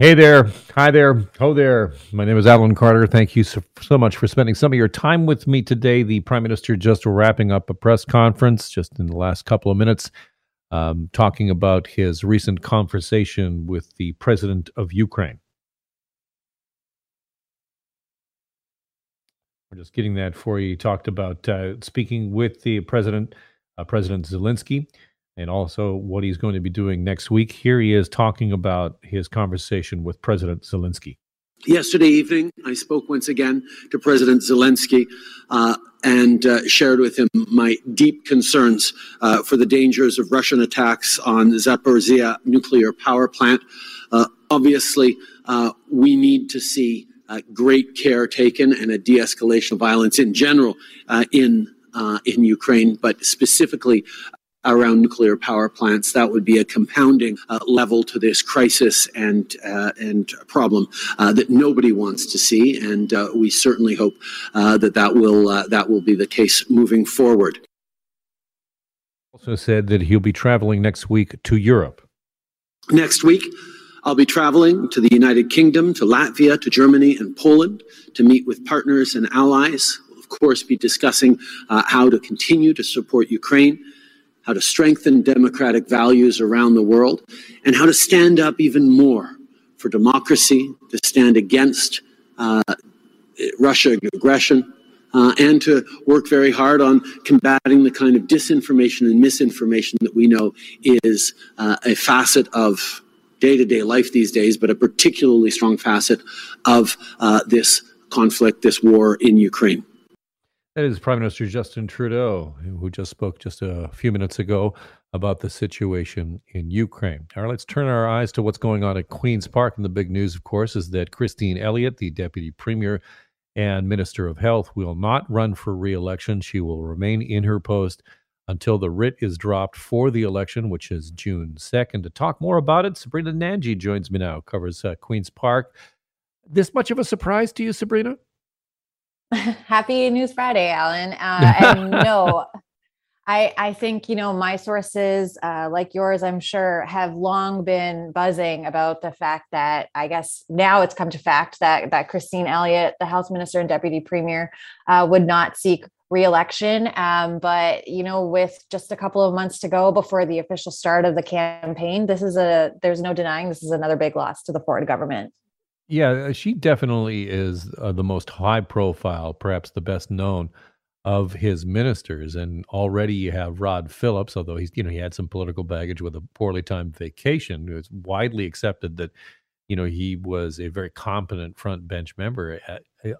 Hey there. Hi there. Ho there. My name is Alan Carter. Thank you so, so, much for spending some of your time with me today. The Prime Minister just wrapping up a press conference just in the last couple of minutes, um, talking about his recent conversation with the President of Ukraine. We're just getting that for you. He talked about uh, speaking with the President, uh, President Zelensky and also what he's going to be doing next week. Here he is talking about his conversation with President Zelensky. Yesterday evening, I spoke once again to President Zelensky uh, and uh, shared with him my deep concerns uh, for the dangers of Russian attacks on Zaporizhia nuclear power plant. Uh, obviously, uh, we need to see uh, great care taken and a de-escalation of violence in general in in Ukraine, but specifically around nuclear power plants. That would be a compounding uh, level to this crisis and uh, and problem uh, that nobody wants to see, and uh, we certainly hope uh, that that will uh, that will be the case moving forward. Also said that he'll be traveling next week to Europe. Next week. I'll be traveling to the United Kingdom, to Latvia, to Germany, and Poland to meet with partners and allies. We'll, of course, be discussing how to continue to support Ukraine how to strengthen democratic values around the world, and how to stand up even more for democracy, to stand against uh, Russia aggression, uh, and to work very hard on combating the kind of disinformation and misinformation that we know is uh, a facet of day to day life these days, but a particularly strong facet of uh, this conflict, this war in Ukraine. That is Prime Minister Justin Trudeau, who just spoke just a few minutes ago about the situation in Ukraine. All right, let's turn our eyes to what's going on at Queen's Park. And the big news, of course, is that Christine Elliott, the Deputy Premier and Minister of Health, will not run for re election. She will remain in her post until the writ is dropped for the election, which is June 2nd. To talk more about it, Sabrina Nanji joins me now, covers uh, Queen's Park. This much of a surprise to you, Sabrina? Happy News Friday, Alan. Uh, and no, I, I think, you know, my sources, uh, like yours, I'm sure, have long been buzzing about the fact that I guess now it's come to fact that, that Christine Elliott, the Health Minister and Deputy Premier, uh, would not seek reelection. Um, but, you know, with just a couple of months to go before the official start of the campaign, this is a, there's no denying this is another big loss to the Ford government. Yeah, uh, she definitely is uh, the most high profile, perhaps the best known of his ministers. And already you have Rod Phillips, although he's, you know, he had some political baggage with a poorly timed vacation. It's widely accepted that, you know, he was a very competent front bench member.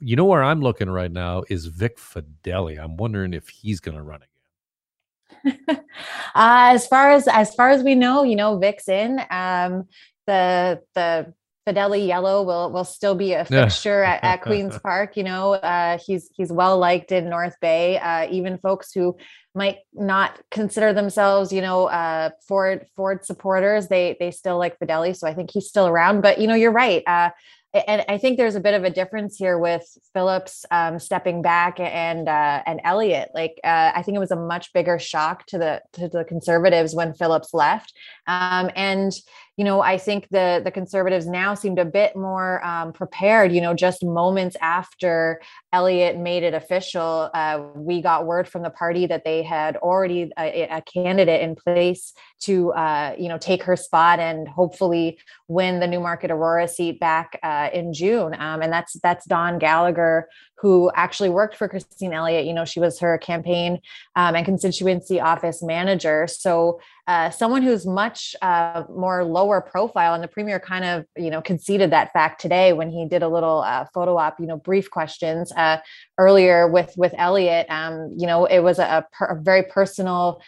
You know, where I'm looking right now is Vic Fedeli. I'm wondering if he's going to run again. uh, as far as as far as we know, you know, Vic's in. Um, the the Fedeli Yellow will will still be a fixture at, at, Queens Park. You know, uh, he's he's well liked in North Bay. Uh, even folks who might not consider themselves, you know, uh, Ford Ford supporters, they they still like Fedeli. So I think he's still around. But you know, you're right. Uh, and I think there's a bit of a difference here with Phillips um, stepping back and uh, and Elliott. Like uh, I think it was a much bigger shock to the to the conservatives when Phillips left, um, and you know, I think the the conservatives now seemed a bit more um, prepared. You know, just moments after Elliott made it official, uh, we got word from the party that they had already a, a candidate in place to, uh, you know, take her spot and hopefully win the Newmarket Aurora seat back uh, in June. Um, and that's that's Dawn Gallagher, who actually worked for Christine Elliott. You know, she was her campaign um, and constituency office manager. So uh, someone who's much uh, more lower profile. And the premier kind of, you know, conceded that fact today when he did a little uh, photo op, you know, brief questions uh, earlier with with elliott Um, you know, it was a, a, a very personal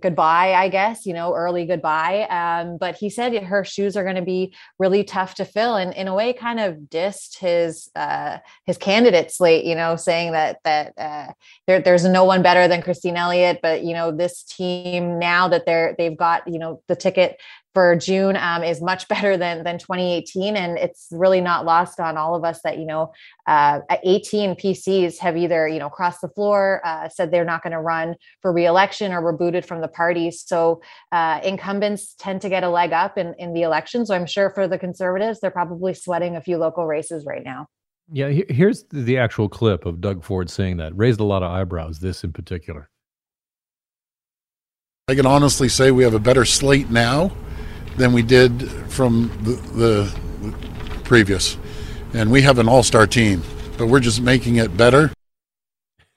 goodbye, I guess, you know, early goodbye. Um, but he said her shoes are going to be really tough to fill, and in a way, kind of dissed his uh, his candidate slate. You know, saying that that uh, there, there's no one better than Christine Elliott, but you know, this team now that they're they've got you know the ticket for June um, is much better than than 2018, and it's really not lost on all of us that you know uh, 18 PCs have either you know crossed the floor, uh, said they're not going to run for reelection, or were booted from the party. So uh, incumbents tend to get a leg up in in the election. So I'm sure for the Conservatives, they're probably sweating a few local races right now. Yeah, here's the actual clip of Doug Ford saying that raised a lot of eyebrows. This in particular. I can honestly say we have a better slate now than we did from the, the, previous. And we have an all star team, but we're just making it better.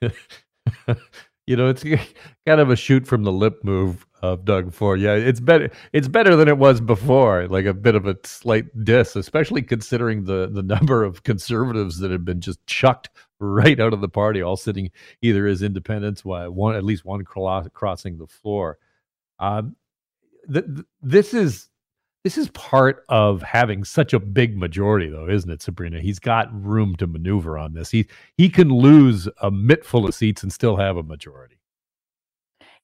you know, it's kind of a shoot from the lip move of Doug Ford. Yeah, it's better. It's better than it was before. Like a bit of a slight diss, especially considering the the number of conservatives that have been just chucked right out of the party, all sitting either as independents, one at least one crossing the floor. Um, th- this is this is part of having such a big majority, though, isn't it, Sabrina? He's got room to maneuver on this. He he can lose a mitt full of seats and still have a majority.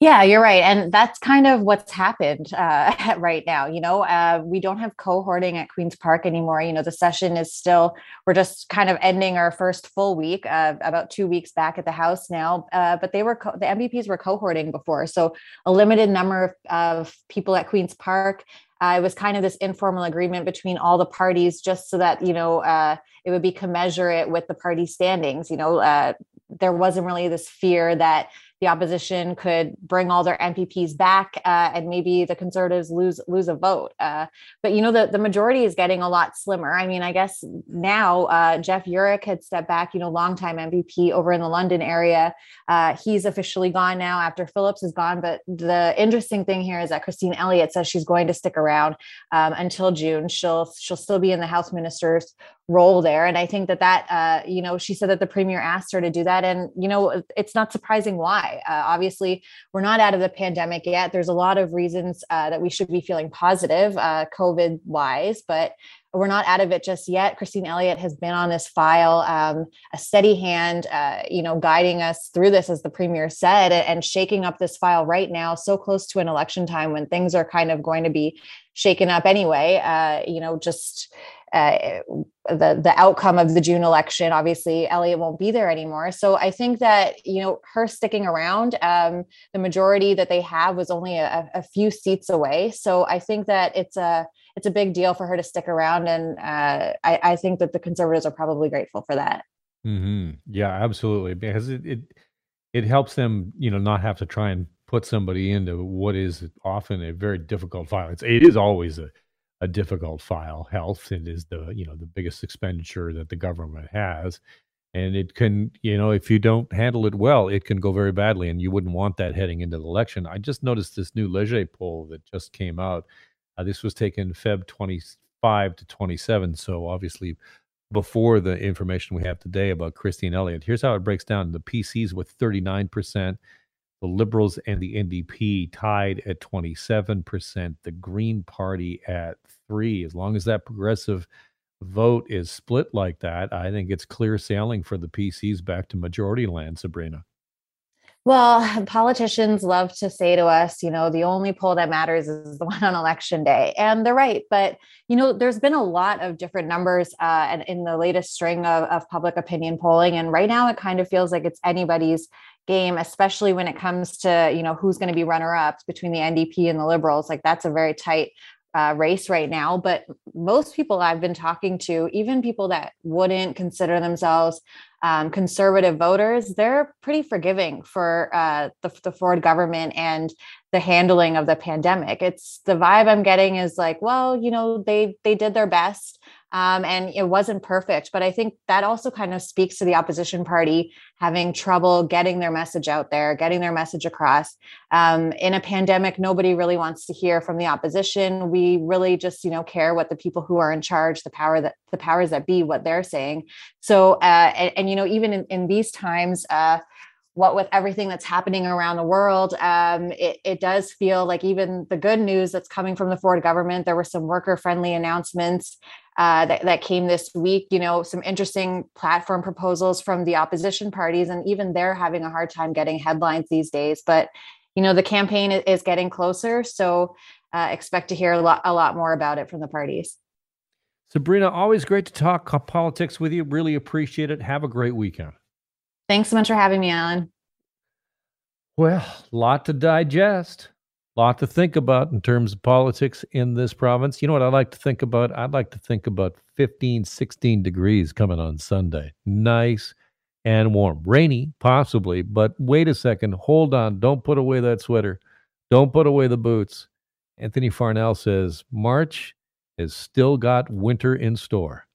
Yeah, you're right. And that's kind of what's happened uh, right now. You know, uh, we don't have cohorting at Queen's Park anymore. You know, the session is still, we're just kind of ending our first full week, uh, about two weeks back at the House now. Uh, but they were, co- the MPPs were cohorting before. So a limited number of, of people at Queen's Park. Uh, it was kind of this informal agreement between all the parties just so that, you know, uh, it would be commensurate with the party standings. You know, there wasn't really this fear that the opposition could bring all their MPPs back uh, and maybe the conservatives lose lose a vote. Uh, but you know the, the majority is getting a lot slimmer. I mean, I guess now uh, Jeff Yurek had stepped back, you know, longtime MPP over in the London area. Uh, he's officially gone now after Phillips is gone. But the interesting thing here is that Christine Elliott says she's going to stick around um, until June. She'll she'll still be in the House Minister's role there. And i think that that uh, you know she said that the premier asked her to do that. And you know it's not surprising why. Uh, obviously we're not out of the pandemic yet. There's a lot of reasons uh, that we should be feeling positive uh, covid wise but we're not out of it just yet. Christine elliott has been on this file um, a steady hand uh, you know guiding us through this as the premier said and shaking up this file right now so close to an election time when things are kind of going to be shaken up anyway. Uh, you know just uh, the the outcome of the June election. Obviously, Elliott won't be there anymore. So I think that you know her sticking around, um, the majority that they have was only a, a, few seats away. So I think that it's a it's a big deal for her to stick around, and uh, I, I, think that the conservatives are probably grateful for that. Mm-hmm. Yeah, absolutely, because it, it it helps them, you know, not have to try and put somebody into what is often a very difficult file. It is always a a difficult file. Health it is the you know the biggest expenditure that the government has, and it can you know if you don't handle it well, it can go very badly, and you wouldn't want that heading into the election. I just noticed this new Leger poll that just came out. Uh, this was taken Feb twenty five to twenty seven, so obviously before the information we have today about Christine Elliott. Here's how it breaks down: the PCs with thirty nine percent the Liberals and the NDP tied at 27%, the Green Party at 3. As long as that progressive vote is split like that, I think it's clear sailing for the PCs back to majority land, Sabrina. Well, politicians love to say to us, you know, the only poll that matters is the one on election day. And they're right. But, you know, there's been a lot of different numbers uh, and in the latest string of, of public opinion polling. And right now it kind of feels like it's anybody's game, especially when it comes to, you know, who's going to be runner ups between the NDP and the Liberals. Like that's a very tight uh, race right now. But most people I've been talking to, even people that wouldn't consider themselves um, conservative voters, they're pretty forgiving for uh, the, the Ford government and the handling of the pandemic. It's the vibe I'm getting is like, well, you know, they they did their best. Um, and it wasn't perfect. But I think that also kind of speaks to the opposition party having trouble getting their message out there, getting their message across. Um, in a pandemic, nobody really wants to hear from the opposition. We really just, you know, care what the people who are in charge, the power that the powers that be, what they're saying. So, uh, and, and, you know, even in, in these times, uh, what with everything that's happening around the world, um, it, it, does feel like even the good news that's coming from the Ford government, there were some worker friendly announcements uh, that, that came this week, you know, some interesting platform proposals from the opposition parties, and even they're having a hard time getting headlines these days. But, you know, the campaign is getting closer. So uh, expect to hear a lot, a lot more about it from the parties. Sabrina, always great to talk politics with you. Really appreciate it. Have a great weekend. Thanks so much for having me, Alan. Well, lot to digest, lot to think about in terms of politics in this province. You know what I like to think about? I'd like to think about 15, 16 degrees coming on Sunday. Nice and warm. Rainy, possibly, but wait a second. Hold on. Don't put away that sweater. Don't put away the boots. Anthony Farnell says March has still got winter in store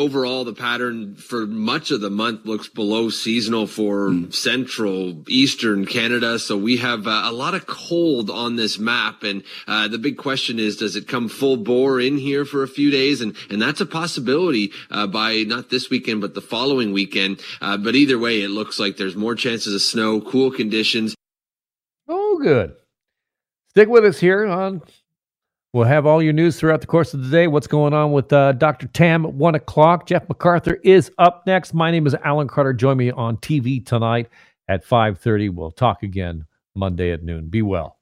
overall the pattern for much of the month looks below seasonal for mm. central eastern canada. So we have uh, a lot of cold on this map. And uh, the big question is does it come full bore in here for a few days? And and that's a possibility uh, by not this weekend but the following weekend. Uh, but either way it looks like there's more chances of snow cool conditions. Oh good. Stick with us here on We'll have all your news throughout the course of the day. What's going on with uh, Dr. Tam at 1 o'clock. Jeff McArthur is up next. My name is Alan Carter. Join me on TV tonight at 5.30. We'll talk again Monday at noon. Be well.